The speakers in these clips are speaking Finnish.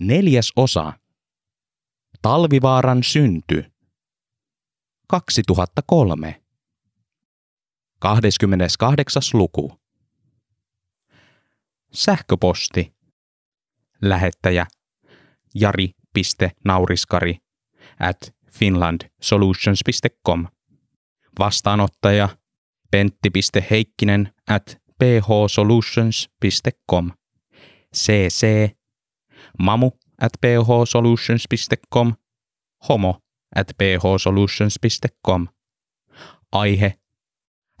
Neljäs osa. Talvivaaran synty. 2003. 28. luku. Sähköposti. Lähettäjä jari.nauriskari at finlandsolutions.com. Vastaanottaja pentti.heikkinen at phsolutions.com. cc mamu at phsolutions.com. homo at phsolutions.com. Aihe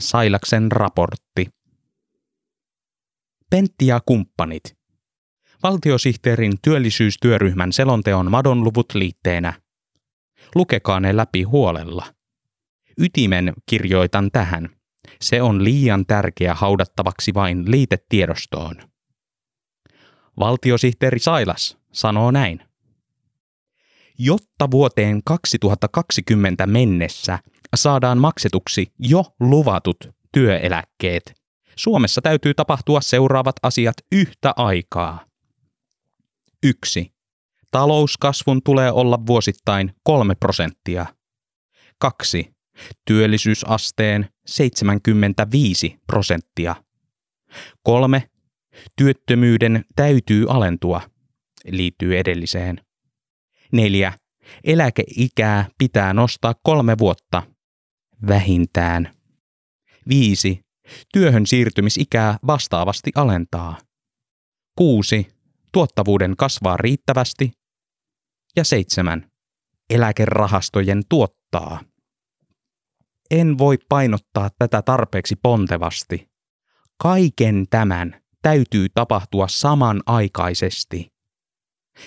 Sailaksen raportti. Pentti ja kumppanit. Valtiosihteerin työllisyystyöryhmän selonteon madonluvut liitteenä. Lukekaa ne läpi huolella. Ytimen kirjoitan tähän. Se on liian tärkeä haudattavaksi vain liitetiedostoon. Valtiosihteeri Sailas sanoo näin. Jotta vuoteen 2020 mennessä saadaan maksetuksi jo luvatut työeläkkeet, Suomessa täytyy tapahtua seuraavat asiat yhtä aikaa. 1. Talouskasvun tulee olla vuosittain 3 prosenttia. 2. Työllisyysasteen 75 prosenttia. 3. Työttömyyden täytyy alentua. Liittyy edelliseen. 4. Eläkeikää pitää nostaa kolme vuotta. Vähintään. 5. Työhön siirtymisikää vastaavasti alentaa. 6. Tuottavuuden kasvaa riittävästi. Ja 7. Eläkerahastojen tuottaa. En voi painottaa tätä tarpeeksi pontevasti. Kaiken tämän täytyy tapahtua samanaikaisesti.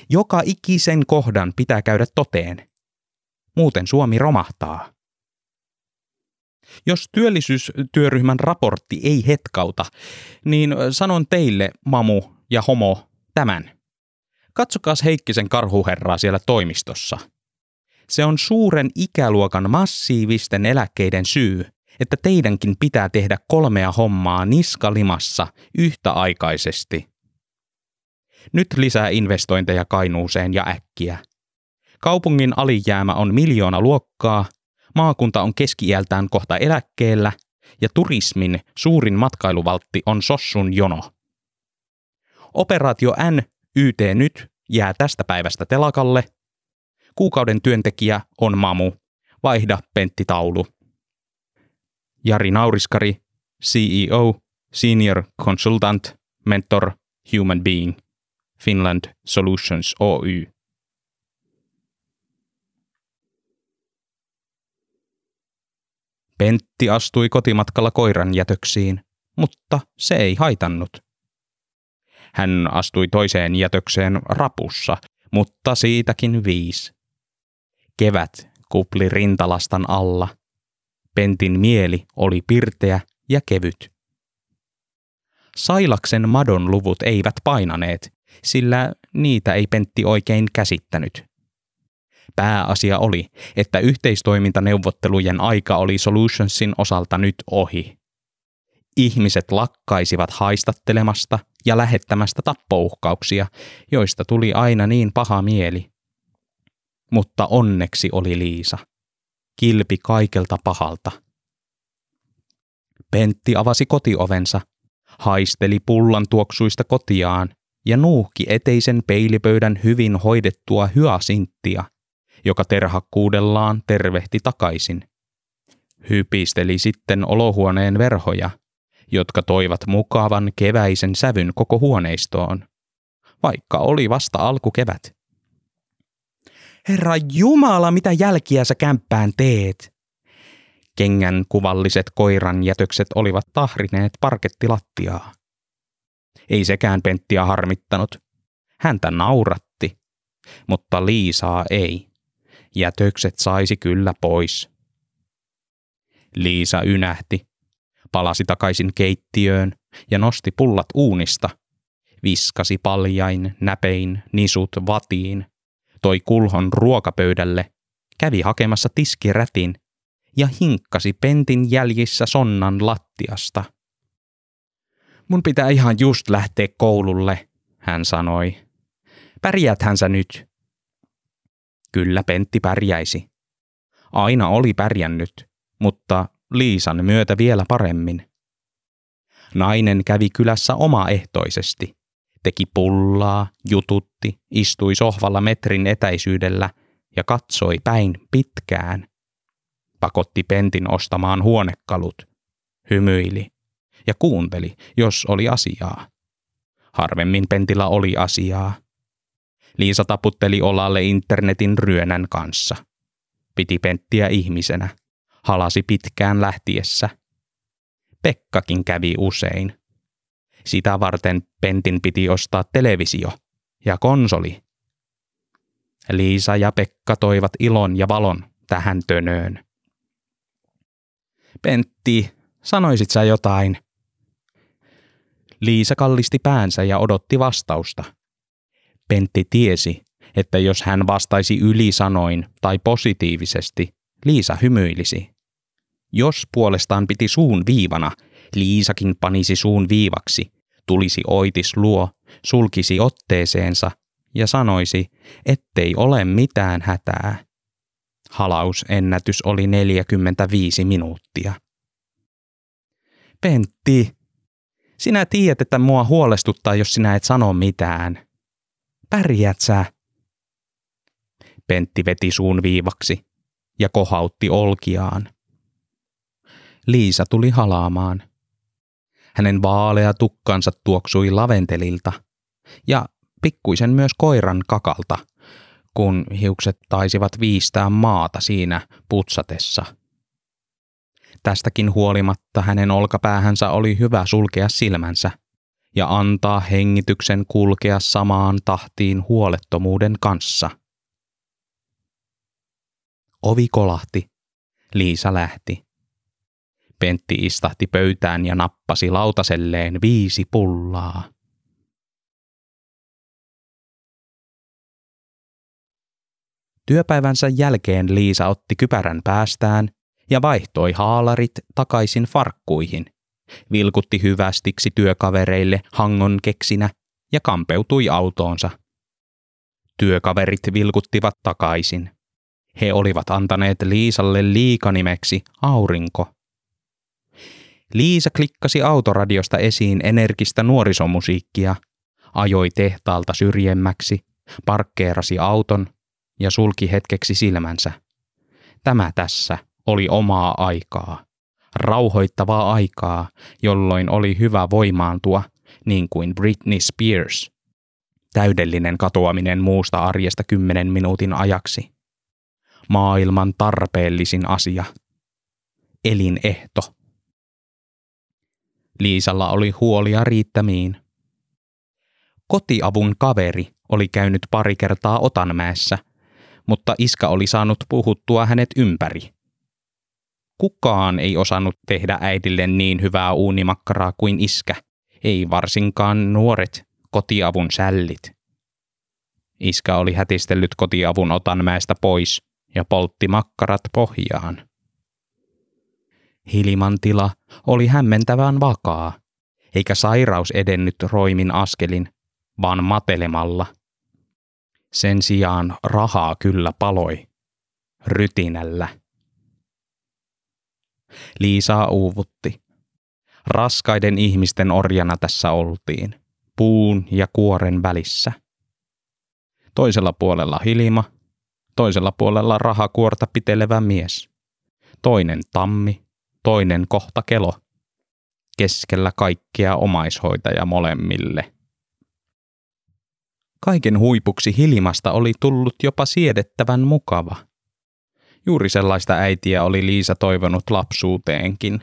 Joka ikisen kohdan pitää käydä toteen. Muuten Suomi romahtaa. Jos työllisyystyöryhmän raportti ei hetkauta, niin sanon teille, mamu ja homo, tämän. Katsokaas Heikkisen karhuherraa siellä toimistossa. Se on suuren ikäluokan massiivisten eläkkeiden syy, että teidänkin pitää tehdä kolmea hommaa niskalimassa yhtäaikaisesti. Nyt lisää investointeja Kainuuseen ja äkkiä. Kaupungin alijäämä on miljoona luokkaa, maakunta on keski kohta eläkkeellä ja turismin suurin matkailuvaltti on Sossun jono. Operaatio N YT nyt jää tästä päivästä telakalle. Kuukauden työntekijä on Mamu. Vaihda Pentti Taulu. Jari Nauriskari, CEO, Senior Consultant, Mentor, Human Being, Finland Solutions Oy. Pentti astui kotimatkalla koiran jätöksiin, mutta se ei haitannut. Hän astui toiseen jätökseen rapussa, mutta siitäkin viisi. Kevät kupli rintalastan alla. Pentin mieli oli pirteä ja kevyt. Sailaksen madon luvut eivät painaneet, sillä niitä ei Pentti oikein käsittänyt. Pääasia oli, että yhteistoimintaneuvottelujen aika oli Solutionsin osalta nyt ohi. Ihmiset lakkaisivat haistattelemasta ja lähettämästä tappouhkauksia, joista tuli aina niin paha mieli. Mutta onneksi oli Liisa. Kilpi kaikelta pahalta. Pentti avasi kotiovensa, haisteli pullan tuoksuista kotiaan ja nuuhki eteisen peilipöydän hyvin hoidettua hyasinttia, joka terhakkuudellaan tervehti takaisin. Hypisteli sitten olohuoneen verhoja, jotka toivat mukavan keväisen sävyn koko huoneistoon, vaikka oli vasta alkukevät. Herra Jumala, mitä jälkiä sä kämppään teet? Kengän kuvalliset koiran jätökset olivat tahrineet parkettilattiaa. Ei sekään Penttiä harmittanut. Häntä nauratti, mutta Liisaa ei jätökset saisi kyllä pois. Liisa ynähti, palasi takaisin keittiöön ja nosti pullat uunista. Viskasi paljain, näpein, nisut vatiin, toi kulhon ruokapöydälle, kävi hakemassa tiskirätin ja hinkkasi pentin jäljissä sonnan lattiasta. Mun pitää ihan just lähteä koululle, hän sanoi. Pärjääthän sä nyt? Kyllä Pentti pärjäisi. Aina oli pärjännyt, mutta Liisan myötä vielä paremmin. Nainen kävi kylässä omaehtoisesti. Teki pullaa, jututti, istui sohvalla metrin etäisyydellä ja katsoi päin pitkään. Pakotti Pentin ostamaan huonekalut. Hymyili ja kuunteli, jos oli asiaa. Harvemmin Pentillä oli asiaa. Liisa taputteli olalle internetin ryönän kanssa. Piti Penttiä ihmisenä. Halasi pitkään lähtiessä. Pekkakin kävi usein. Sitä varten Pentin piti ostaa televisio ja konsoli. Liisa ja Pekka toivat ilon ja valon tähän tönöön. Pentti, sanoisit sä jotain? Liisa kallisti päänsä ja odotti vastausta. Pentti tiesi, että jos hän vastaisi ylisanoin tai positiivisesti, Liisa hymyilisi. Jos puolestaan piti suun viivana, Liisakin panisi suun viivaksi, tulisi oitis luo, sulkisi otteeseensa ja sanoisi, ettei ole mitään hätää. Halausennätys oli 45 minuuttia. Pentti, sinä tiedät, että mua huolestuttaa, jos sinä et sano mitään. Pärjät sä? Pentti veti suun viivaksi ja kohautti olkiaan. Liisa tuli halaamaan. Hänen vaalea tukkansa tuoksui laventelilta ja pikkuisen myös koiran kakalta, kun hiukset taisivat viistää maata siinä putsatessa. Tästäkin huolimatta hänen olkapäähänsä oli hyvä sulkea silmänsä ja antaa hengityksen kulkea samaan tahtiin huolettomuuden kanssa. Ovi kolahti. Liisa lähti. Pentti istahti pöytään ja nappasi lautaselleen viisi pullaa. Työpäivänsä jälkeen Liisa otti kypärän päästään ja vaihtoi haalarit takaisin farkkuihin, vilkutti hyvästiksi työkavereille hangon keksinä ja kampeutui autoonsa. Työkaverit vilkuttivat takaisin. He olivat antaneet Liisalle liikanimeksi Aurinko. Liisa klikkasi autoradiosta esiin energistä nuorisomusiikkia, ajoi tehtaalta syrjemmäksi, parkkeerasi auton ja sulki hetkeksi silmänsä. Tämä tässä oli omaa aikaa. Rauhoittavaa aikaa, jolloin oli hyvä voimaantua, niin kuin Britney Spears. Täydellinen katoaminen muusta arjesta kymmenen minuutin ajaksi. Maailman tarpeellisin asia. Elinehto. Liisalla oli huolia riittämiin. Kotiavun kaveri oli käynyt pari kertaa Otanmäessä, mutta iska oli saanut puhuttua hänet ympäri. Kukaan ei osannut tehdä äidille niin hyvää uunimakkaraa kuin iskä, ei varsinkaan nuoret kotiavun sällit. Iskä oli hätistellyt kotiavun Otanmäestä pois ja poltti makkarat pohjaan. Hiliman tila oli hämmentävän vakaa, eikä sairaus edennyt roimin askelin, vaan matelemalla. Sen sijaan rahaa kyllä paloi. Rytinällä. Liisaa uuvutti. Raskaiden ihmisten orjana tässä oltiin, puun ja kuoren välissä. Toisella puolella Hilima, toisella puolella rahakuorta pitelevä mies. Toinen tammi, toinen kohta kelo. Keskellä kaikkia omaishoitaja molemmille. Kaiken huipuksi Hilimasta oli tullut jopa siedettävän mukava. Juuri sellaista äitiä oli Liisa toivonut lapsuuteenkin.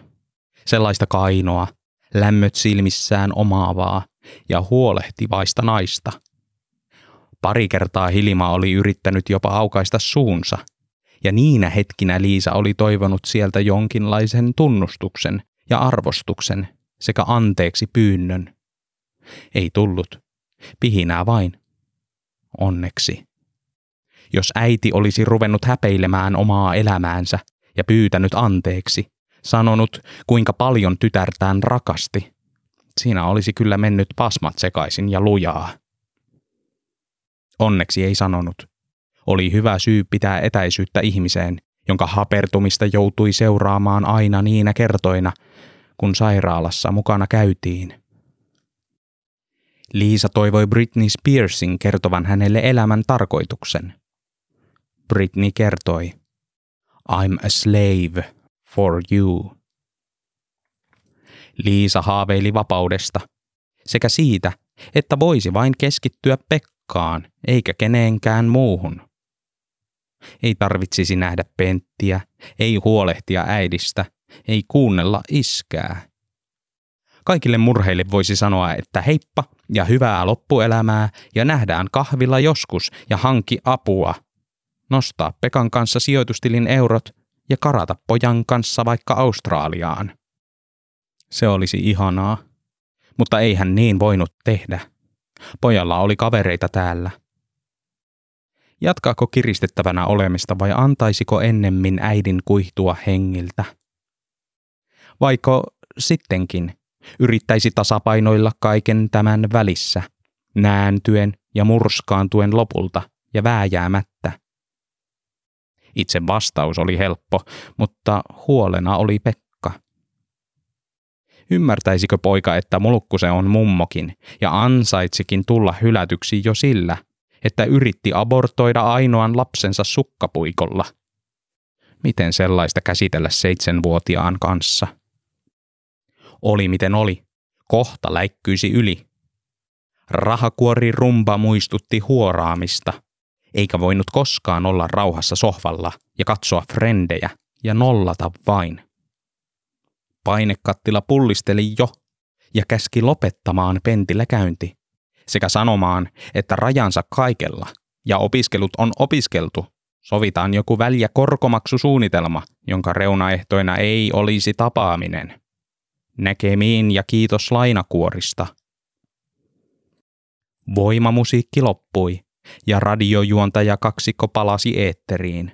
Sellaista kainoa, lämmöt silmissään omaavaa ja huolehtivaista naista. Pari kertaa Hilima oli yrittänyt jopa aukaista suunsa – ja niinä hetkinä Liisa oli toivonut sieltä jonkinlaisen tunnustuksen ja arvostuksen sekä anteeksi pyynnön. Ei tullut. Pihinää vain. Onneksi. Jos äiti olisi ruvennut häpeilemään omaa elämäänsä ja pyytänyt anteeksi, sanonut kuinka paljon tytärtään rakasti, siinä olisi kyllä mennyt pasmat sekaisin ja lujaa. Onneksi ei sanonut. Oli hyvä syy pitää etäisyyttä ihmiseen, jonka hapertumista joutui seuraamaan aina niinä kertoina, kun sairaalassa mukana käytiin. Liisa toivoi Britney Spearsin kertovan hänelle elämän tarkoituksen. Britney kertoi, I'm a slave for you. Liisa haaveili vapaudesta sekä siitä, että voisi vain keskittyä Pekkaan eikä keneenkään muuhun. Ei tarvitsisi nähdä penttiä, ei huolehtia äidistä, ei kuunnella iskää. Kaikille murheille voisi sanoa, että heippa ja hyvää loppuelämää ja nähdään kahvilla joskus ja hanki apua. Nostaa Pekan kanssa sijoitustilin eurot ja karata pojan kanssa vaikka Australiaan. Se olisi ihanaa, mutta ei hän niin voinut tehdä. Pojalla oli kavereita täällä. Jatkaako kiristettävänä olemista vai antaisiko ennemmin äidin kuihtua hengiltä? Vaiko sittenkin yrittäisi tasapainoilla kaiken tämän välissä, nääntyen ja murskaantuen lopulta ja vääjäämättä? Itse vastaus oli helppo, mutta huolena oli Pekka. Ymmärtäisikö poika, että mulkkuse on mummokin ja ansaitsikin tulla hylätyksi jo sillä, että yritti abortoida ainoan lapsensa sukkapuikolla? Miten sellaista käsitellä seitsemänvuotiaan kanssa? Oli miten oli. Kohta läikkyisi yli. Rahakuori rumba muistutti huoraamista – eikä voinut koskaan olla rauhassa sohvalla ja katsoa frendejä ja nollata vain. Painekattila pullisteli jo ja käski lopettamaan pentillä käynti sekä sanomaan, että rajansa kaikella ja opiskelut on opiskeltu. Sovitaan joku väliä korkomaksusuunnitelma, jonka reunaehtoina ei olisi tapaaminen. Näkemiin ja kiitos lainakuorista. Voimamusiikki loppui ja radiojuontaja kaksikko palasi eetteriin.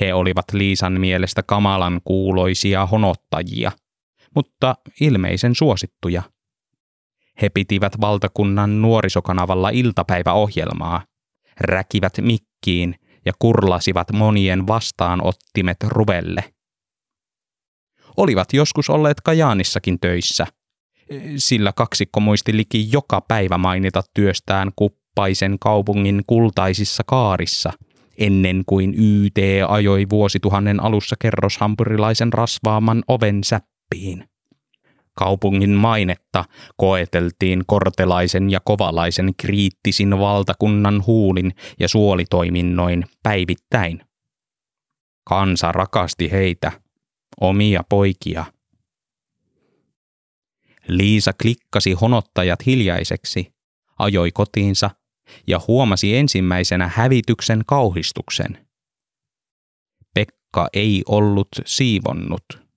He olivat Liisan mielestä kamalan kuuloisia honottajia, mutta ilmeisen suosittuja. He pitivät valtakunnan nuorisokanavalla iltapäiväohjelmaa, räkivät mikkiin ja kurlasivat monien vastaanottimet ruvelle. Olivat joskus olleet Kajaanissakin töissä, sillä kaksikko muisti liki joka päivä mainita työstään kup Tappaisen kaupungin kultaisissa kaarissa, ennen kuin YT ajoi vuosituhannen alussa kerroshampurilaisen rasvaaman oven säppiin. Kaupungin mainetta koeteltiin kortelaisen ja kovalaisen kriittisin valtakunnan huulin ja suolitoiminnoin päivittäin. Kansa rakasti heitä, omia poikia. Liisa klikkasi honottajat hiljaiseksi, ajoi kotiinsa ja huomasi ensimmäisenä hävityksen kauhistuksen. Pekka ei ollut siivonnut.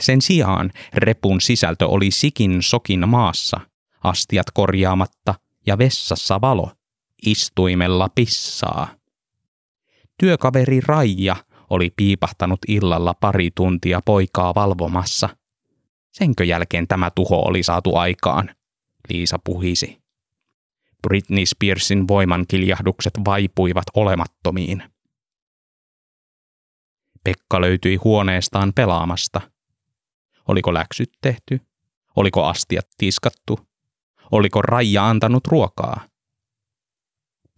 Sen sijaan repun sisältö oli sikin sokin maassa, astiat korjaamatta ja vessassa valo, istuimella pissaa. Työkaveri Raija oli piipahtanut illalla pari tuntia poikaa valvomassa. Senkö jälkeen tämä tuho oli saatu aikaan, Liisa puhisi. Britney Spearsin voimankiljahdukset vaipuivat olemattomiin. Pekka löytyi huoneestaan pelaamasta. Oliko läksyt tehty? Oliko astiat tiskattu? Oliko Raija antanut ruokaa?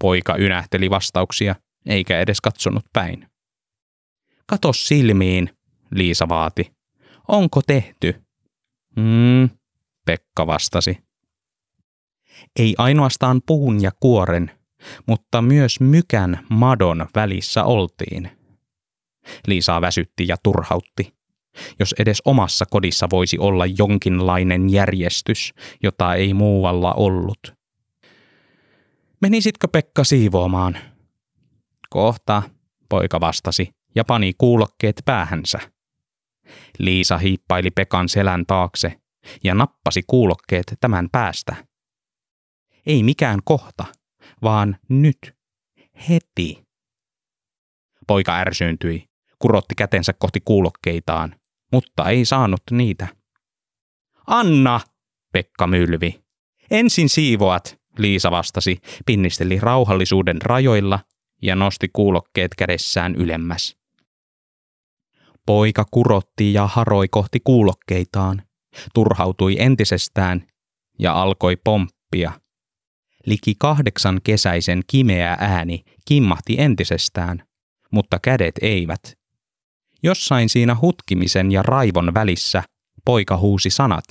Poika ynähteli vastauksia, eikä edes katsonut päin. Kato silmiin, Liisa vaati. Onko tehty? Hmm, Pekka vastasi ei ainoastaan puun ja kuoren, mutta myös mykän madon välissä oltiin. Liisa väsytti ja turhautti. Jos edes omassa kodissa voisi olla jonkinlainen järjestys, jota ei muualla ollut. Menisitkö Pekka siivoamaan? Kohta, poika vastasi ja pani kuulokkeet päähänsä. Liisa hiippaili Pekan selän taakse ja nappasi kuulokkeet tämän päästä. Ei mikään kohta, vaan nyt, heti. Poika ärsyyntyi, kurotti kätensä kohti kuulokkeitaan, mutta ei saanut niitä. Anna, Pekka mylvi. Ensin siivoat Liisa vastasi, pinnisteli rauhallisuuden rajoilla ja nosti kuulokkeet kädessään ylemmäs. Poika kurotti ja haroi kohti kuulokkeitaan, turhautui entisestään ja alkoi pomppia. Liki kahdeksan kesäisen kimeä ääni kimmahti entisestään, mutta kädet eivät. Jossain siinä hutkimisen ja raivon välissä poika huusi sanat,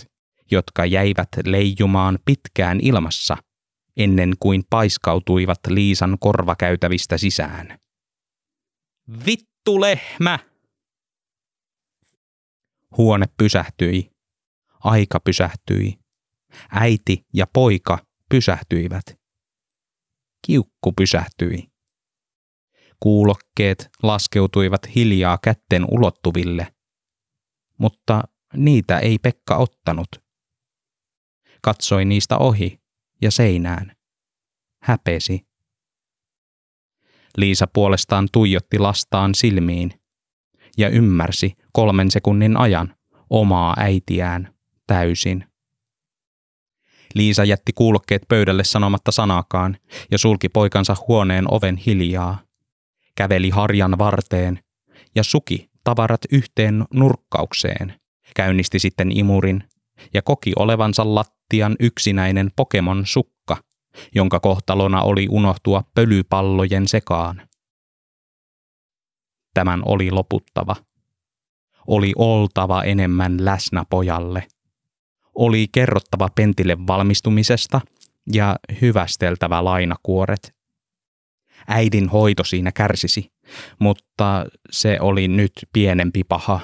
jotka jäivät leijumaan pitkään ilmassa, ennen kuin paiskautuivat Liisan korvakäytävistä sisään. Vittu lehmä! Huone pysähtyi. Aika pysähtyi. Äiti ja poika pysähtyivät. Kiukku pysähtyi. Kuulokkeet laskeutuivat hiljaa kätten ulottuville, mutta niitä ei Pekka ottanut. Katsoi niistä ohi ja seinään. Häpesi. Liisa puolestaan tuijotti lastaan silmiin ja ymmärsi kolmen sekunnin ajan omaa äitiään täysin. Liisa jätti kuulokkeet pöydälle sanomatta sanaakaan ja sulki poikansa huoneen oven hiljaa. Käveli harjan varteen ja suki tavarat yhteen nurkkaukseen. Käynnisti sitten imurin ja koki olevansa lattian yksinäinen Pokemon sukka, jonka kohtalona oli unohtua pölypallojen sekaan. Tämän oli loputtava. Oli oltava enemmän läsnä pojalle. Oli kerrottava Pentille valmistumisesta ja hyvästeltävä lainakuoret. Äidin hoito siinä kärsisi, mutta se oli nyt pienempi paha.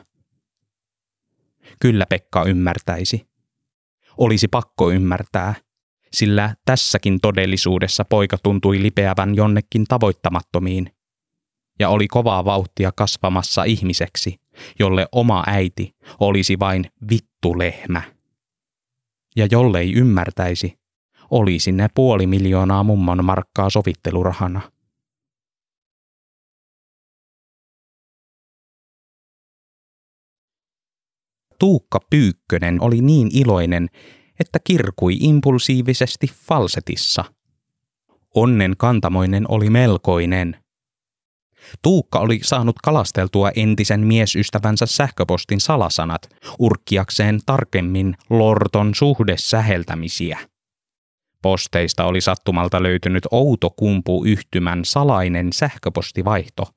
Kyllä Pekka ymmärtäisi. Olisi pakko ymmärtää, sillä tässäkin todellisuudessa poika tuntui lipeävän jonnekin tavoittamattomiin ja oli kovaa vauhtia kasvamassa ihmiseksi, jolle oma äiti olisi vain vittulehmä. Ja jollei ymmärtäisi, olisi ne puoli miljoonaa mummon markkaa sovittelurahana. Tuukka Pyykkönen oli niin iloinen, että kirkui impulsiivisesti falsetissa. Onnen kantamoinen oli melkoinen. Tuukka oli saanut kalasteltua entisen miesystävänsä sähköpostin salasanat urkkiakseen tarkemmin Lorton suhdesäheltämisiä. Posteista oli sattumalta löytynyt Outokumpu yhtymän salainen sähköpostivaihto,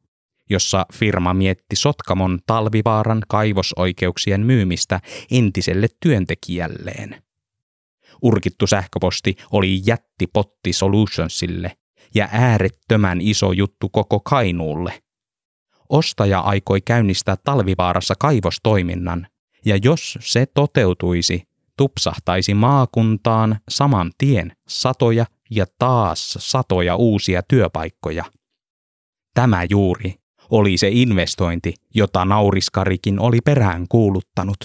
jossa firma mietti Sotkamon talvivaaran kaivosoikeuksien myymistä entiselle työntekijälleen. Urkittu sähköposti oli jättipotti Solutionsille, ja äärettömän iso juttu koko Kainuulle. Ostaja aikoi käynnistää talvivaarassa kaivostoiminnan, ja jos se toteutuisi, tupsahtaisi maakuntaan saman tien satoja ja taas satoja uusia työpaikkoja. Tämä juuri oli se investointi, jota nauriskarikin oli perään kuuluttanut.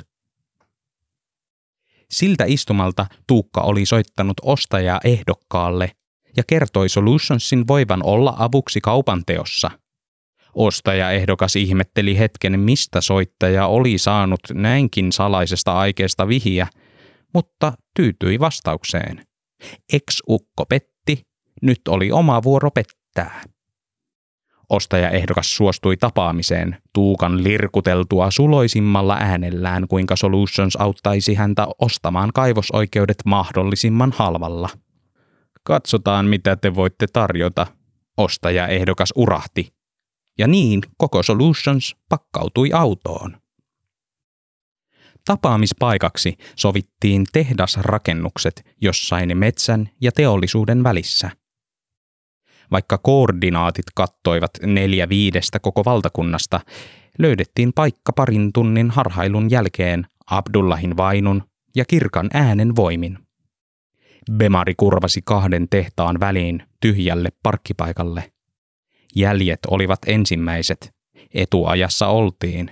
Siltä istumalta Tuukka oli soittanut ostaja ehdokkaalle ja kertoi Solutionsin voivan olla avuksi kaupanteossa. Ostaja-ehdokas ihmetteli hetken, mistä soittaja oli saanut näinkin salaisesta aikeesta vihiä, mutta tyytyi vastaukseen. Ex-ukko petti, nyt oli oma vuoro pettää. Ostaja-ehdokas suostui tapaamiseen, Tuukan lirkuteltua suloisimmalla äänellään, kuinka Solutions auttaisi häntä ostamaan kaivosoikeudet mahdollisimman halvalla. Katsotaan, mitä te voitte tarjota, ostaja ehdokas urahti. Ja niin koko Solutions pakkautui autoon. Tapaamispaikaksi sovittiin tehdasrakennukset jossain metsän ja teollisuuden välissä. Vaikka koordinaatit kattoivat neljä viidestä koko valtakunnasta, löydettiin paikka parin tunnin harhailun jälkeen Abdullahin vainun ja kirkan äänen voimin. Bemari kurvasi kahden tehtaan väliin tyhjälle parkkipaikalle. Jäljet olivat ensimmäiset. Etuajassa oltiin.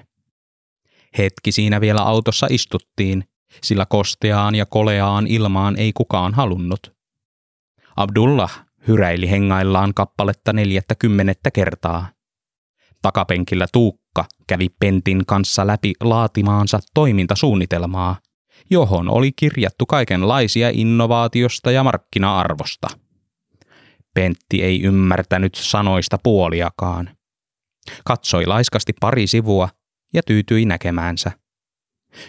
Hetki siinä vielä autossa istuttiin, sillä kosteaan ja koleaan ilmaan ei kukaan halunnut. Abdullah hyräili hengaillaan kappaletta neljättä kymmenettä kertaa. Takapenkillä Tuukka kävi Pentin kanssa läpi laatimaansa toimintasuunnitelmaa, johon oli kirjattu kaikenlaisia innovaatiosta ja markkina-arvosta. Pentti ei ymmärtänyt sanoista puoliakaan. Katsoi laiskasti pari sivua ja tyytyi näkemäänsä.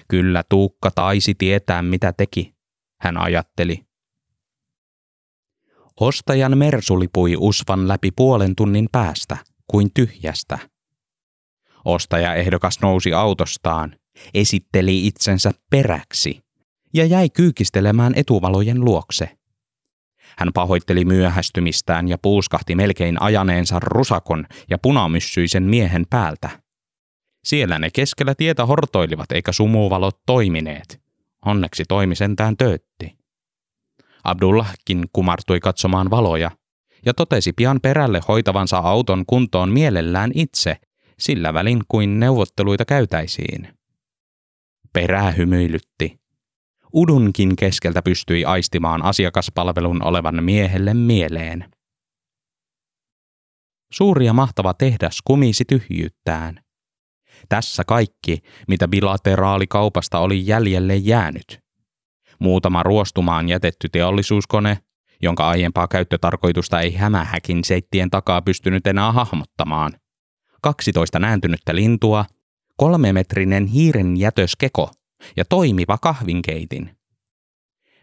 Kyllä Tuukka taisi tietää, mitä teki, hän ajatteli. Ostajan mersu lipui usvan läpi puolen tunnin päästä, kuin tyhjästä. Ostaja ehdokas nousi autostaan, esitteli itsensä peräksi ja jäi kyykistelemään etuvalojen luokse. Hän pahoitteli myöhästymistään ja puuskahti melkein ajaneensa rusakon ja punamyssyisen miehen päältä. Siellä ne keskellä tietä hortoilivat eikä sumuvalot toimineet. Onneksi toimi sentään töötti. Abdullahkin kumartui katsomaan valoja ja totesi pian perälle hoitavansa auton kuntoon mielellään itse, sillä välin kuin neuvotteluita käytäisiin. Perää hymyilytti. Udunkin keskeltä pystyi aistimaan asiakaspalvelun olevan miehelle mieleen. Suuri ja mahtava tehdas kumisi tyhjyyttään. Tässä kaikki, mitä bilateraalikaupasta oli jäljelle jäänyt. Muutama ruostumaan jätetty teollisuuskone, jonka aiempaa käyttötarkoitusta ei hämähäkin seittien takaa pystynyt enää hahmottamaan. 12 nääntynyttä lintua, kolmemetrinen hiiren jätöskeko ja toimiva kahvinkeitin.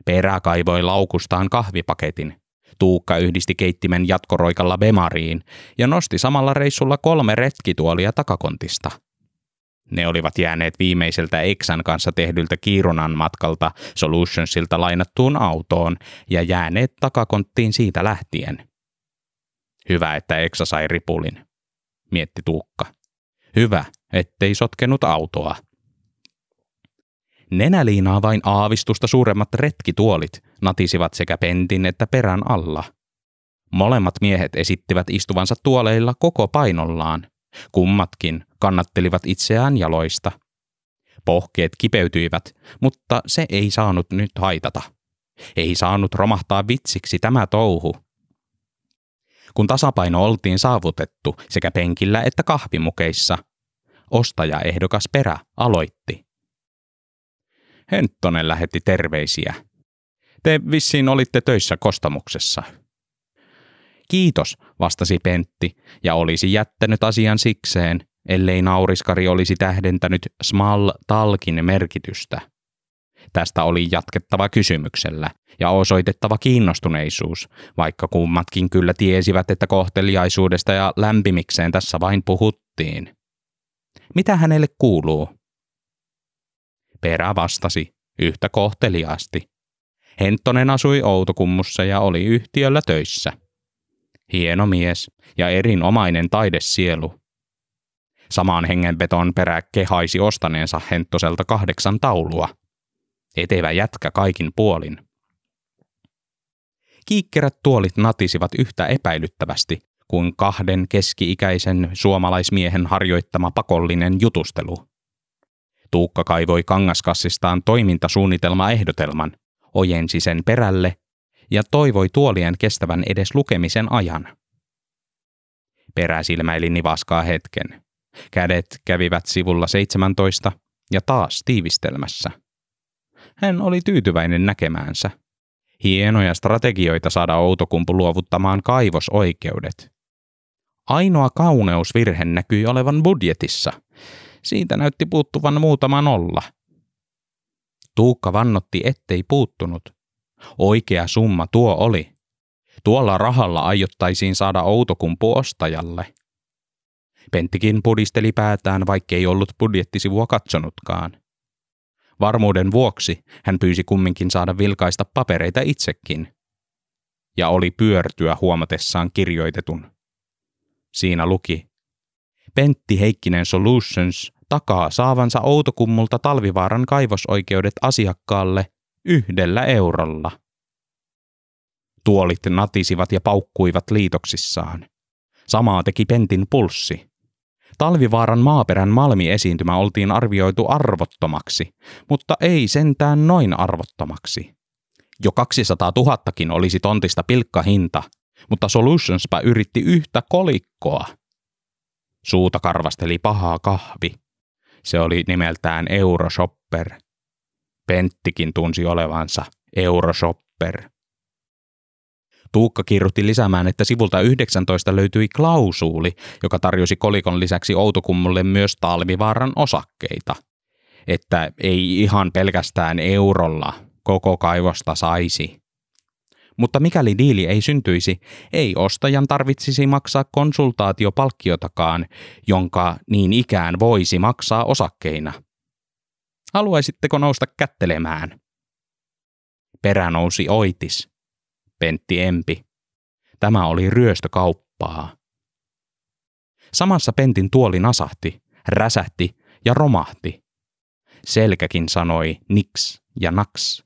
Perä kaivoi laukustaan kahvipaketin. Tuukka yhdisti keittimen jatkoroikalla Bemariin ja nosti samalla reissulla kolme retkituolia takakontista – ne olivat jääneet viimeiseltä Exan kanssa tehdyltä Kiirunan matkalta Solutionsilta lainattuun autoon ja jääneet takakonttiin siitä lähtien. Hyvä, että Exa sai ripulin, mietti Tuukka. Hyvä, ettei sotkenut autoa. Nenäliinaa vain aavistusta suuremmat retkituolit natisivat sekä pentin että perän alla. Molemmat miehet esittivät istuvansa tuoleilla koko painollaan, Kummatkin kannattelivat itseään jaloista. Pohkeet kipeytyivät, mutta se ei saanut nyt haitata. Ei saanut romahtaa vitsiksi tämä touhu. Kun tasapaino oltiin saavutettu sekä penkillä että kahvimukeissa, ostaja ehdokas perä aloitti. Henttonen lähetti terveisiä. Te vissiin olitte töissä kostamuksessa. Kiitos, vastasi Pentti, ja olisi jättänyt asian sikseen, ellei nauriskari olisi tähdentänyt small talkin merkitystä. Tästä oli jatkettava kysymyksellä ja osoitettava kiinnostuneisuus, vaikka kummatkin kyllä tiesivät, että kohteliaisuudesta ja lämpimikseen tässä vain puhuttiin. Mitä hänelle kuuluu? Perä vastasi yhtä kohteliaasti. Henttonen asui Outokummussa ja oli yhtiöllä töissä – hieno mies ja erinomainen taidesielu. Samaan hengenveton perä kehaisi ostaneensa Henttoselta kahdeksan taulua. Etevä jätkä kaikin puolin. Kiikkerät tuolit natisivat yhtä epäilyttävästi kuin kahden keski-ikäisen suomalaismiehen harjoittama pakollinen jutustelu. Tuukka kaivoi kangaskassistaan toimintasuunnitelmaehdotelman, ojensi sen perälle ja toivoi tuolien kestävän edes lukemisen ajan. Perä silmäili nivaskaa hetken. Kädet kävivät sivulla 17 ja taas tiivistelmässä. Hän oli tyytyväinen näkemäänsä. Hienoja strategioita saada Outokumpu luovuttamaan kaivosoikeudet. Ainoa kauneusvirhe näkyi olevan budjetissa. Siitä näytti puuttuvan muutama nolla. Tuukka vannotti, ettei puuttunut, Oikea summa tuo oli. Tuolla rahalla aiottaisiin saada outokumpu ostajalle. Penttikin pudisteli päätään, vaikkei ollut budjettisivua katsonutkaan. Varmuuden vuoksi hän pyysi kumminkin saada vilkaista papereita itsekin. Ja oli pyörtyä huomatessaan kirjoitetun. Siinä luki. Pentti Heikkinen Solutions takaa saavansa Outokummulta Talvivaaran kaivosoikeudet asiakkaalle yhdellä eurolla. Tuolit natisivat ja paukkuivat liitoksissaan. Samaa teki Pentin pulssi. Talvivaaran maaperän malmiesiintymä oltiin arvioitu arvottomaksi, mutta ei sentään noin arvottomaksi. Jo 200 000kin olisi tontista pilkkahinta, mutta Solutionspa yritti yhtä kolikkoa. Suuta karvasteli pahaa kahvi. Se oli nimeltään Euroshopper – Penttikin tunsi olevansa euroshopper. Tuukka kirjoitti lisäämään, että sivulta 19 löytyi klausuuli, joka tarjosi kolikon lisäksi Outokummulle myös talvivaaran osakkeita. Että ei ihan pelkästään eurolla koko kaivosta saisi. Mutta mikäli diili ei syntyisi, ei ostajan tarvitsisi maksaa konsultaatiopalkkiotakaan, jonka niin ikään voisi maksaa osakkeina. Haluaisitteko nousta kättelemään? Perä nousi oitis. Pentti empi. Tämä oli ryöstökauppaa. Samassa Pentin tuoli nasahti, räsähti ja romahti. Selkäkin sanoi niks ja naks.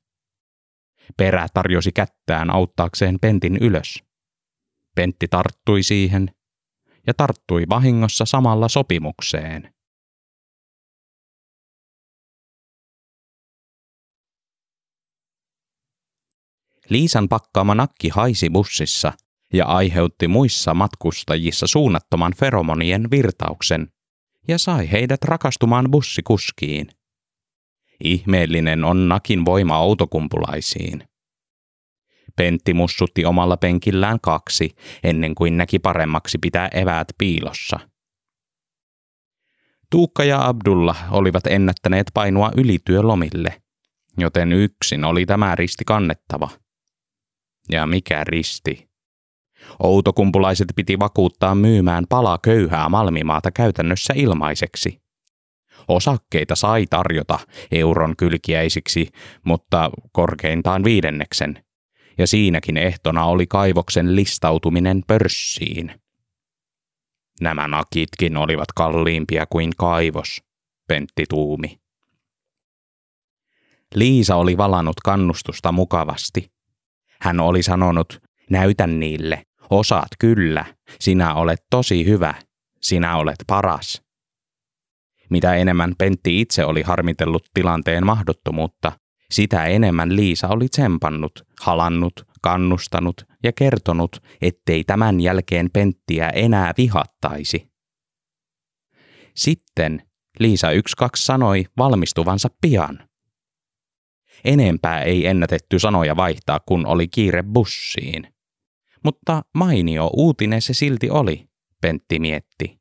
Perä tarjosi kättään auttaakseen Pentin ylös. Pentti tarttui siihen ja tarttui vahingossa samalla sopimukseen. Liisan pakkaama nakki haisi bussissa ja aiheutti muissa matkustajissa suunnattoman feromonien virtauksen ja sai heidät rakastumaan bussikuskiin. Ihmeellinen on nakin voima autokumpulaisiin. Pentti mussutti omalla penkillään kaksi, ennen kuin näki paremmaksi pitää eväät piilossa. Tuukka ja Abdulla olivat ennättäneet painua ylityölomille, joten yksin oli tämä risti kannettava – ja mikä risti. Outokumpulaiset piti vakuuttaa myymään pala köyhää malmimaata käytännössä ilmaiseksi. Osakkeita sai tarjota euron kylkiäisiksi, mutta korkeintaan viidenneksen, ja siinäkin ehtona oli kaivoksen listautuminen pörssiin. Nämä nakitkin olivat kalliimpia kuin kaivos, Pentti tuumi. Liisa oli valannut kannustusta mukavasti. Hän oli sanonut, näytän niille, osaat kyllä, sinä olet tosi hyvä, sinä olet paras. Mitä enemmän Pentti itse oli harmitellut tilanteen mahdottomuutta, sitä enemmän Liisa oli tsempannut, halannut, kannustanut ja kertonut, ettei tämän jälkeen Penttiä enää vihattaisi. Sitten Liisa yksi kaksi sanoi valmistuvansa pian. Enempää ei ennätetty sanoja vaihtaa, kun oli kiire bussiin. Mutta mainio uutinen se silti oli, Pentti mietti.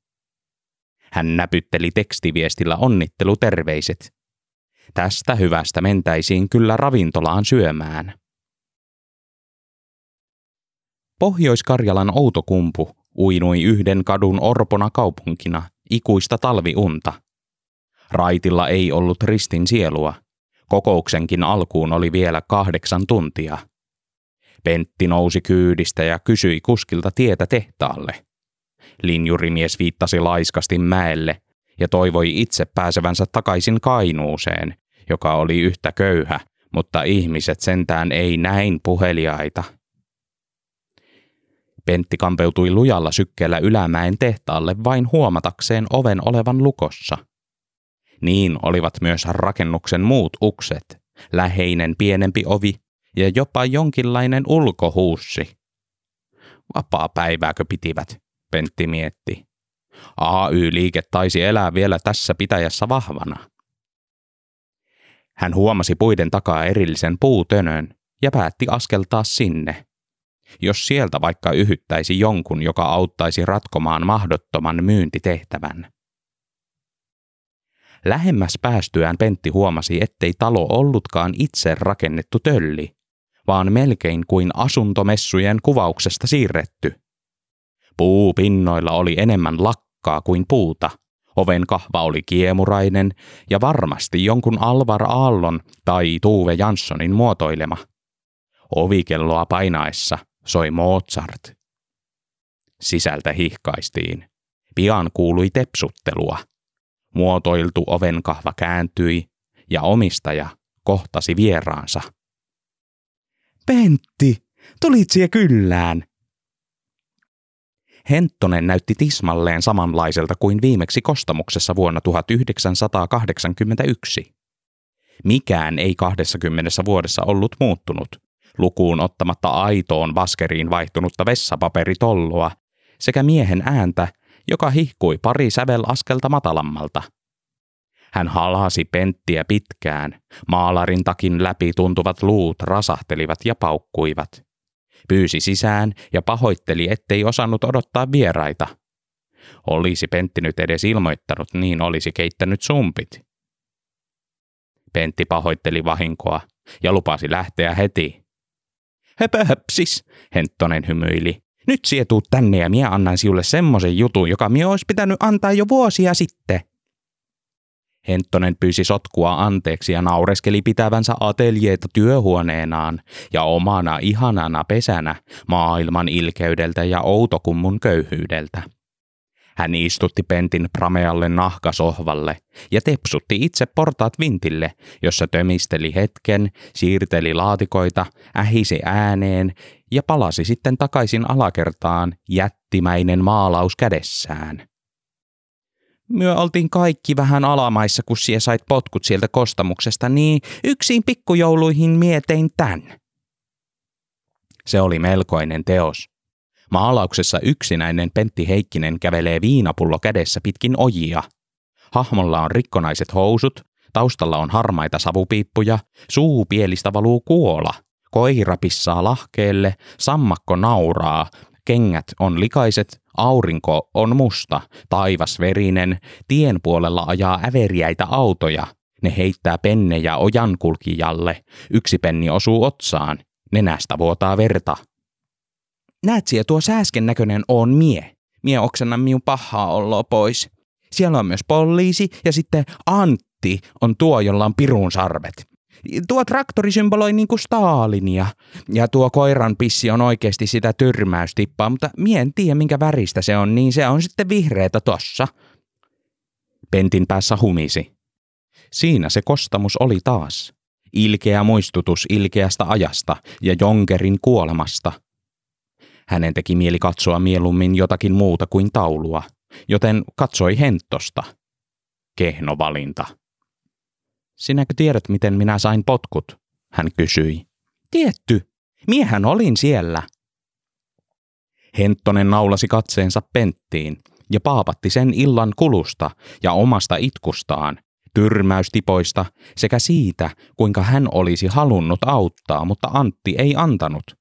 Hän näpytteli tekstiviestillä onnitteluterveiset. Tästä hyvästä mentäisiin kyllä ravintolaan syömään. Pohjois-Karjalan Outokumpu uinui yhden kadun orpona kaupunkina ikuista talviunta. Raitilla ei ollut ristin sielua – Kokouksenkin alkuun oli vielä kahdeksan tuntia. Pentti nousi kyydistä ja kysyi kuskilta tietä tehtaalle. Linjurimies viittasi laiskasti mäelle ja toivoi itse pääsevänsä takaisin Kainuuseen, joka oli yhtä köyhä, mutta ihmiset sentään ei näin puheliaita. Pentti kampeutui lujalla sykkeellä ylämäen tehtaalle vain huomatakseen oven olevan lukossa – niin olivat myös rakennuksen muut ukset, läheinen pienempi ovi ja jopa jonkinlainen ulkohuussi. Vapaa päivääkö pitivät, Pentti mietti. AY-liike taisi elää vielä tässä pitäjässä vahvana. Hän huomasi puiden takaa erillisen puutönön ja päätti askeltaa sinne. Jos sieltä vaikka yhyttäisi jonkun, joka auttaisi ratkomaan mahdottoman myyntitehtävän. Lähemmäs päästyään Pentti huomasi, ettei talo ollutkaan itse rakennettu tölli, vaan melkein kuin asuntomessujen kuvauksesta siirretty. Puupinnoilla oli enemmän lakkaa kuin puuta. Oven kahva oli kiemurainen ja varmasti jonkun Alvar Aallon tai Tuve Janssonin muotoilema. Ovikelloa painaessa soi Mozart. Sisältä hihkaistiin. Pian kuului tepsuttelua. Muotoiltu ovenkahva kääntyi ja omistaja kohtasi vieraansa. Pentti, tulit sie kyllään. Henttonen näytti tismalleen samanlaiselta kuin viimeksi kostamuksessa vuonna 1981. Mikään ei 20 vuodessa ollut muuttunut, lukuun ottamatta aitoon vaskeriin vaihtunutta vessapaperitolloa sekä miehen ääntä, joka hihkui pari sävelaskelta matalammalta. Hän halasi penttiä pitkään. Maalarin takin läpi tuntuvat luut rasahtelivat ja paukkuivat. Pyysi sisään ja pahoitteli, ettei osannut odottaa vieraita. Olisi Pentti nyt edes ilmoittanut, niin olisi keittänyt sumpit. Pentti pahoitteli vahinkoa ja lupasi lähteä heti. Höpö höpsis, Henttonen hymyili. Nyt sietuu tänne ja minä annan sinulle semmoisen jutun, joka minä olisi pitänyt antaa jo vuosia sitten. Henttonen pyysi sotkua anteeksi ja naureskeli pitävänsä ateljeita työhuoneenaan ja omana ihanana pesänä maailman ilkeydeltä ja outokummun köyhyydeltä. Hän istutti Pentin pramealle nahkasohvalle ja tepsutti itse portaat vintille, jossa tömisteli hetken, siirteli laatikoita, ähisi ääneen ja palasi sitten takaisin alakertaan jättimäinen maalaus kädessään. Myö oltiin kaikki vähän alamaissa, kun sie sait potkut sieltä kostamuksesta, niin yksin pikkujouluihin mietein tän. Se oli melkoinen teos. Maalauksessa yksinäinen Pentti Heikkinen kävelee viinapullo kädessä pitkin ojia. Hahmolla on rikkonaiset housut, taustalla on harmaita savupiippuja, suupielistä valuu kuola, koira pissaa lahkeelle, sammakko nauraa, kengät on likaiset, aurinko on musta, taivas verinen, tien puolella ajaa äveriäitä autoja. Ne heittää pennejä ojankulkijalle, yksi penni osuu otsaan, nenästä vuotaa verta. Näet siellä tuo sääsken näköinen on mie. Mie oksenna minun pahaa olloa pois. Siellä on myös poliisi ja sitten Antti on tuo, jolla on pirun sarvet. Tuo traktori symboloi niinku Stalinia ja tuo koiran pissi on oikeasti sitä tyrmäystippaa, mutta mie en tiedä minkä väristä se on, niin se on sitten vihreätä tossa. Pentin päässä humisi. Siinä se kostamus oli taas. Ilkeä muistutus ilkeästä ajasta ja Jonkerin kuolemasta. Hänen teki mieli katsoa mieluummin jotakin muuta kuin taulua, joten katsoi Henttosta. Kehno valinta. Sinäkö tiedät, miten minä sain potkut? Hän kysyi. Tietty. Miehän olin siellä. Henttonen naulasi katseensa penttiin ja paapatti sen illan kulusta ja omasta itkustaan, tyrmäystipoista sekä siitä, kuinka hän olisi halunnut auttaa, mutta Antti ei antanut.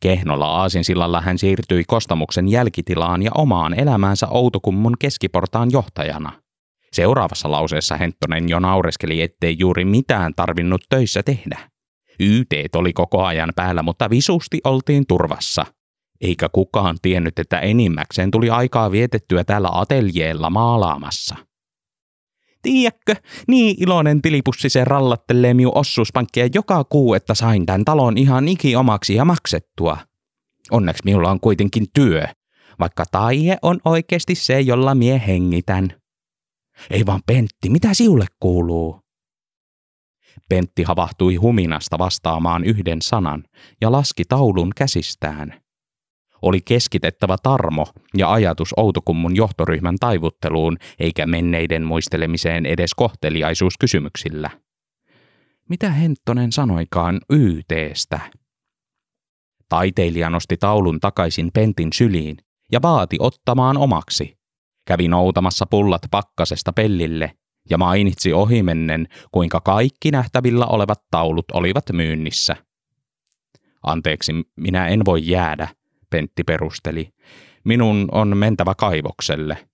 Kehnolla aasinsillalla hän siirtyi kostamuksen jälkitilaan ja omaan elämäänsä Outokummun keskiportaan johtajana – Seuraavassa lauseessa Henttonen jo naureskeli, ettei juuri mitään tarvinnut töissä tehdä. YT oli koko ajan päällä, mutta visusti oltiin turvassa. Eikä kukaan tiennyt, että enimmäkseen tuli aikaa vietettyä täällä ateljeella maalaamassa. Tiedätkö, niin iloinen tilipussi se rallattelee miu ossuuspankkia joka kuu, että sain tämän talon ihan iki omaksi ja maksettua. Onneksi minulla on kuitenkin työ, vaikka taie on oikeasti se, jolla mie hengitän. Ei vaan Pentti, mitä siulle kuuluu? Pentti havahtui huminasta vastaamaan yhden sanan ja laski taulun käsistään. Oli keskitettävä tarmo ja ajatus Outokummun johtoryhmän taivutteluun, eikä menneiden muistelemiseen edes kohteliaisuuskysymyksillä. Mitä Henttonen sanoikaan YTstä? Taiteilija nosti taulun takaisin Pentin syliin ja vaati ottamaan omaksi. Kävi noutamassa pullat pakkasesta pellille ja mainitsi ohimennen, kuinka kaikki nähtävillä olevat taulut olivat myynnissä. Anteeksi, minä en voi jäädä, Pentti perusteli. Minun on mentävä kaivokselle.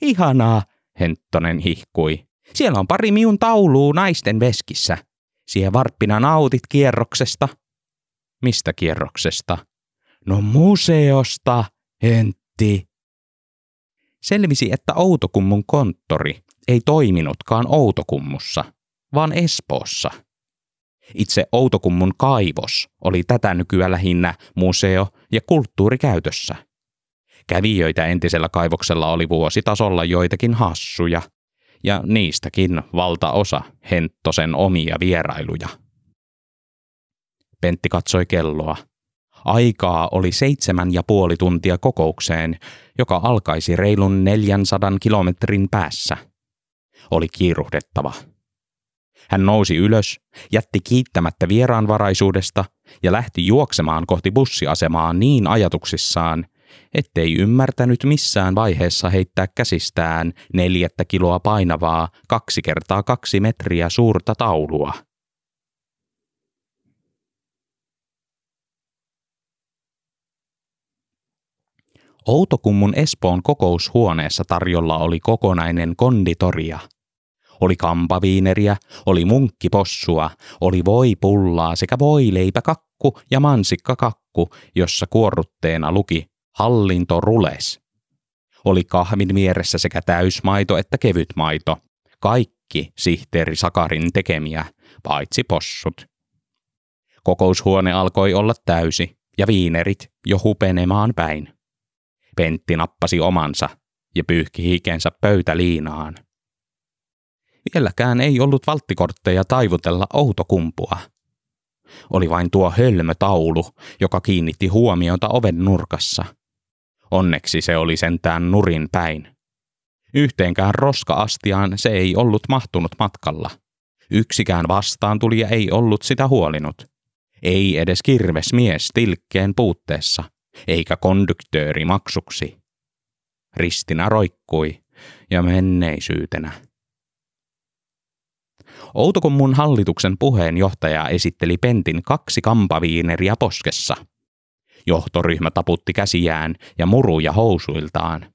Ihanaa, Henttonen hihkui. Siellä on pari miun tauluu naisten veskissä. Sie varppina nautit kierroksesta. Mistä kierroksesta? No museosta, Hentti. Selvisi, että Outokummun konttori ei toiminutkaan Outokummussa, vaan Espoossa. Itse Outokummun kaivos oli tätä nykyään lähinnä museo- ja kulttuurikäytössä. Kävijöitä entisellä kaivoksella oli vuositasolla joitakin hassuja, ja niistäkin valtaosa Henttosen omia vierailuja. Pentti katsoi kelloa – Aikaa oli seitsemän ja puoli tuntia kokoukseen, joka alkaisi reilun 400 kilometrin päässä. Oli kiiruhdettava. Hän nousi ylös, jätti kiittämättä vieraanvaraisuudesta ja lähti juoksemaan kohti bussiasemaa niin ajatuksissaan, ettei ymmärtänyt missään vaiheessa heittää käsistään neljättä kiloa painavaa kaksi kertaa kaksi metriä suurta taulua. Outokummun Espoon kokoushuoneessa tarjolla oli kokonainen konditoria. Oli kampaviineriä, oli munkkipossua, oli voipullaa sekä voileipäkakku ja mansikkakakku, jossa kuorrutteena luki hallinto rules. Oli kahvin vieressä sekä täysmaito että kevyt maito. Kaikki sihteeri Sakarin tekemiä, paitsi possut. Kokoushuone alkoi olla täysi ja viinerit jo hupenemaan päin. Pentti nappasi omansa ja pyyhki hikensä pöytäliinaan. Vieläkään ei ollut valttikortteja taivutella outokumpua. Oli vain tuo hölmötaulu, joka kiinnitti huomiota oven nurkassa. Onneksi se oli sentään nurin päin. Yhteenkään roska-astiaan se ei ollut mahtunut matkalla. Yksikään vastaan tuli ja ei ollut sitä huolinut. Ei edes kirves mies tilkkeen puutteessa – eikä konduktööri maksuksi. Ristinä roikkui ja menneisyytenä. Outokummun hallituksen puheenjohtaja esitteli Pentin kaksi kampaviineriä poskessa. Johtoryhmä taputti käsiään ja muruja housuiltaan.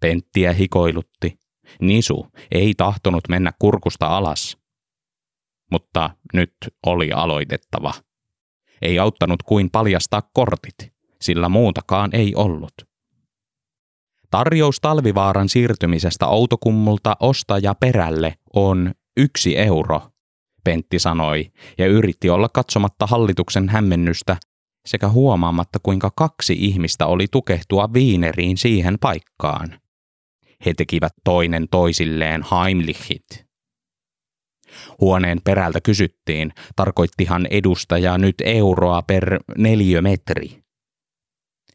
Penttiä hikoilutti. Nisu ei tahtonut mennä kurkusta alas. Mutta nyt oli aloitettava. Ei auttanut kuin paljastaa kortit sillä muutakaan ei ollut. Tarjous Talvivaaran siirtymisestä Outokummulta ostaja perälle on yksi euro, Pentti sanoi ja yritti olla katsomatta hallituksen hämmennystä sekä huomaamatta kuinka kaksi ihmistä oli tukehtua viineriin siihen paikkaan. He tekivät toinen toisilleen Heimlichit. Huoneen perältä kysyttiin, tarkoittihan edustaja nyt euroa per neliömetri.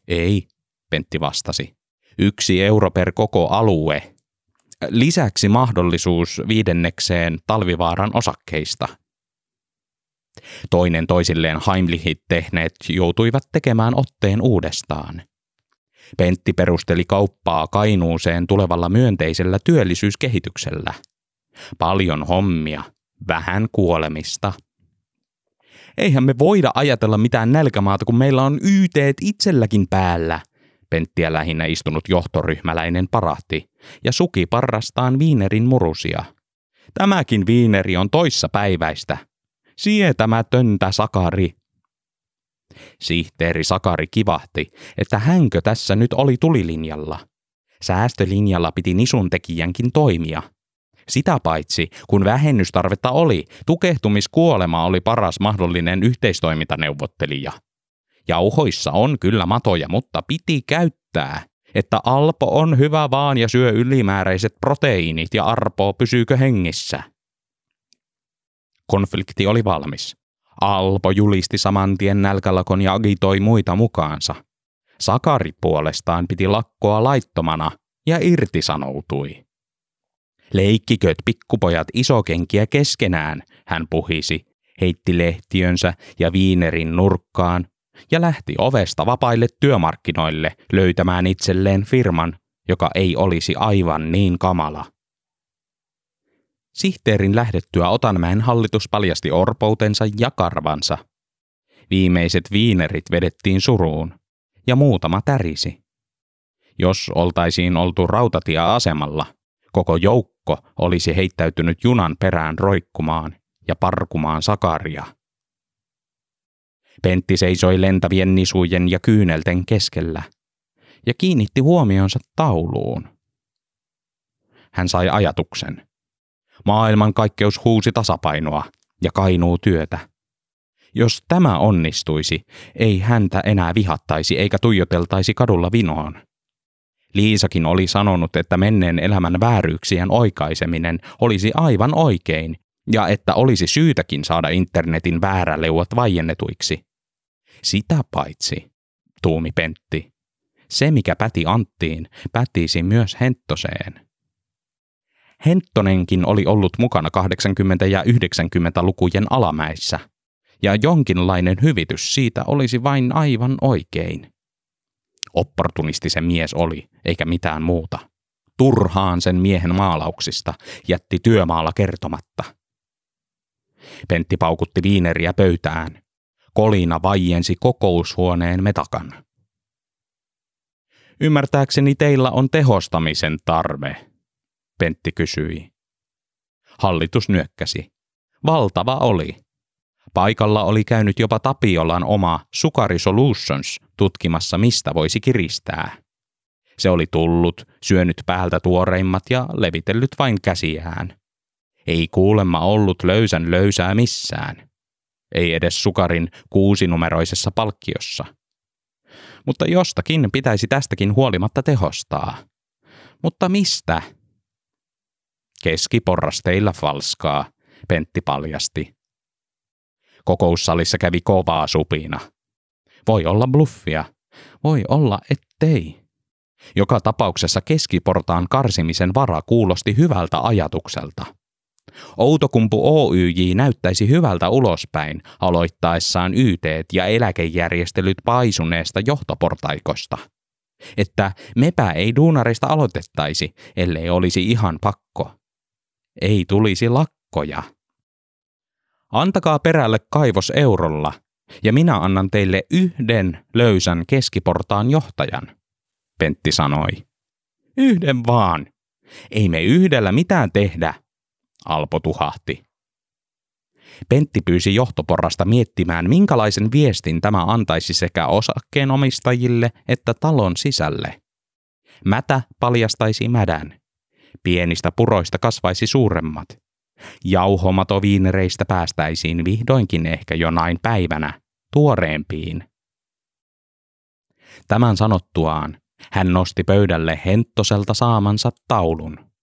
Ei, Pentti vastasi. Yksi euro per koko alue. Lisäksi mahdollisuus viidennekseen talvivaaran osakkeista. Toinen toisilleen Heimlichit tehneet joutuivat tekemään otteen uudestaan. Pentti perusteli kauppaa Kainuuseen tulevalla myönteisellä työllisyyskehityksellä. Paljon hommia, vähän kuolemista – Eihän me voida ajatella mitään nälkämaata, kun meillä on yteet itselläkin päällä. Penttiä lähinnä istunut johtoryhmäläinen parahti ja suki parrastaan viinerin murusia. Tämäkin viineri on toissa päiväistä. Sietämätöntä Sakari. Sihteeri Sakari kivahti, että hänkö tässä nyt oli tulilinjalla. Säästölinjalla piti nisun tekijänkin toimia – sitä paitsi, kun vähennystarvetta oli, tukehtumiskuolema oli paras mahdollinen yhteistoimintaneuvottelija. Jauhoissa on kyllä matoja, mutta piti käyttää, että Alpo on hyvä vaan ja syö ylimääräiset proteiinit ja Arpo pysyykö hengissä. Konflikti oli valmis. Alpo julisti saman tien nälkälakon ja agitoi muita mukaansa. Sakari puolestaan piti lakkoa laittomana ja irtisanoutui. Leikkiköt pikkupojat isokenkiä keskenään, hän puhisi, heitti lehtiönsä ja viinerin nurkkaan ja lähti ovesta vapaille työmarkkinoille löytämään itselleen firman, joka ei olisi aivan niin kamala. Sihteerin lähdettyä Otanmäen hallitus paljasti orpoutensa ja karvansa. Viimeiset viinerit vedettiin suruun, ja muutama tärisi. Jos oltaisiin oltu rautatieasemalla, koko joukko ukko olisi heittäytynyt junan perään roikkumaan ja parkumaan Sakaria. Pentti seisoi lentävien nisujen ja kyynelten keskellä ja kiinnitti huomionsa tauluun. Hän sai ajatuksen. Maailman kaikkeus huusi tasapainoa ja kainuu työtä. Jos tämä onnistuisi, ei häntä enää vihattaisi eikä tuijoteltaisi kadulla vinoon. Liisakin oli sanonut, että menneen elämän vääryyksien oikaiseminen olisi aivan oikein ja että olisi syytäkin saada internetin vääräleuvat vaiennetuiksi. Sitä paitsi, tuumi Pentti, se mikä päti Anttiin, pätisi myös Henttoseen. Henttonenkin oli ollut mukana 80- ja 90-lukujen alamäissä, ja jonkinlainen hyvitys siitä olisi vain aivan oikein. Opportunistisen mies oli, eikä mitään muuta. Turhaan sen miehen maalauksista jätti työmaalla kertomatta. Pentti paukutti viineriä pöytään. Kolina vaiensi kokoushuoneen metakan. Ymmärtääkseni teillä on tehostamisen tarve, Pentti kysyi. Hallitus nyökkäsi. Valtava oli. Paikalla oli käynyt jopa Tapiolan oma Sukari Solutions tutkimassa, mistä voisi kiristää. Se oli tullut, syönyt päältä tuoreimmat ja levitellyt vain käsiään. Ei kuulemma ollut löysän löysää missään. Ei edes Sukarin kuusinumeroisessa palkkiossa. Mutta jostakin pitäisi tästäkin huolimatta tehostaa. Mutta mistä? Keskiporrasteilla falskaa, Pentti paljasti. Kokoussalissa kävi kovaa supina. Voi olla bluffia, voi olla ettei. Joka tapauksessa keskiportaan karsimisen vara kuulosti hyvältä ajatukselta. Outokumpu Oyj näyttäisi hyvältä ulospäin aloittaessaan YT ja eläkejärjestelyt paisuneesta johtoportaikosta. Että mepä ei duunarista aloitettaisi, ellei olisi ihan pakko. Ei tulisi lakkoja. Antakaa perälle kaivos eurolla, ja minä annan teille yhden löysän keskiportaan johtajan, Pentti sanoi. Yhden vaan. Ei me yhdellä mitään tehdä, Alpo tuhahti. Pentti pyysi johtoporrasta miettimään, minkälaisen viestin tämä antaisi sekä osakkeenomistajille että talon sisälle. Mätä paljastaisi mädän. Pienistä puroista kasvaisi suuremmat. Jauhomatoviinereistä päästäisiin vihdoinkin ehkä jonain päivänä tuoreempiin. Tämän sanottuaan hän nosti pöydälle henttoselta saamansa taulun.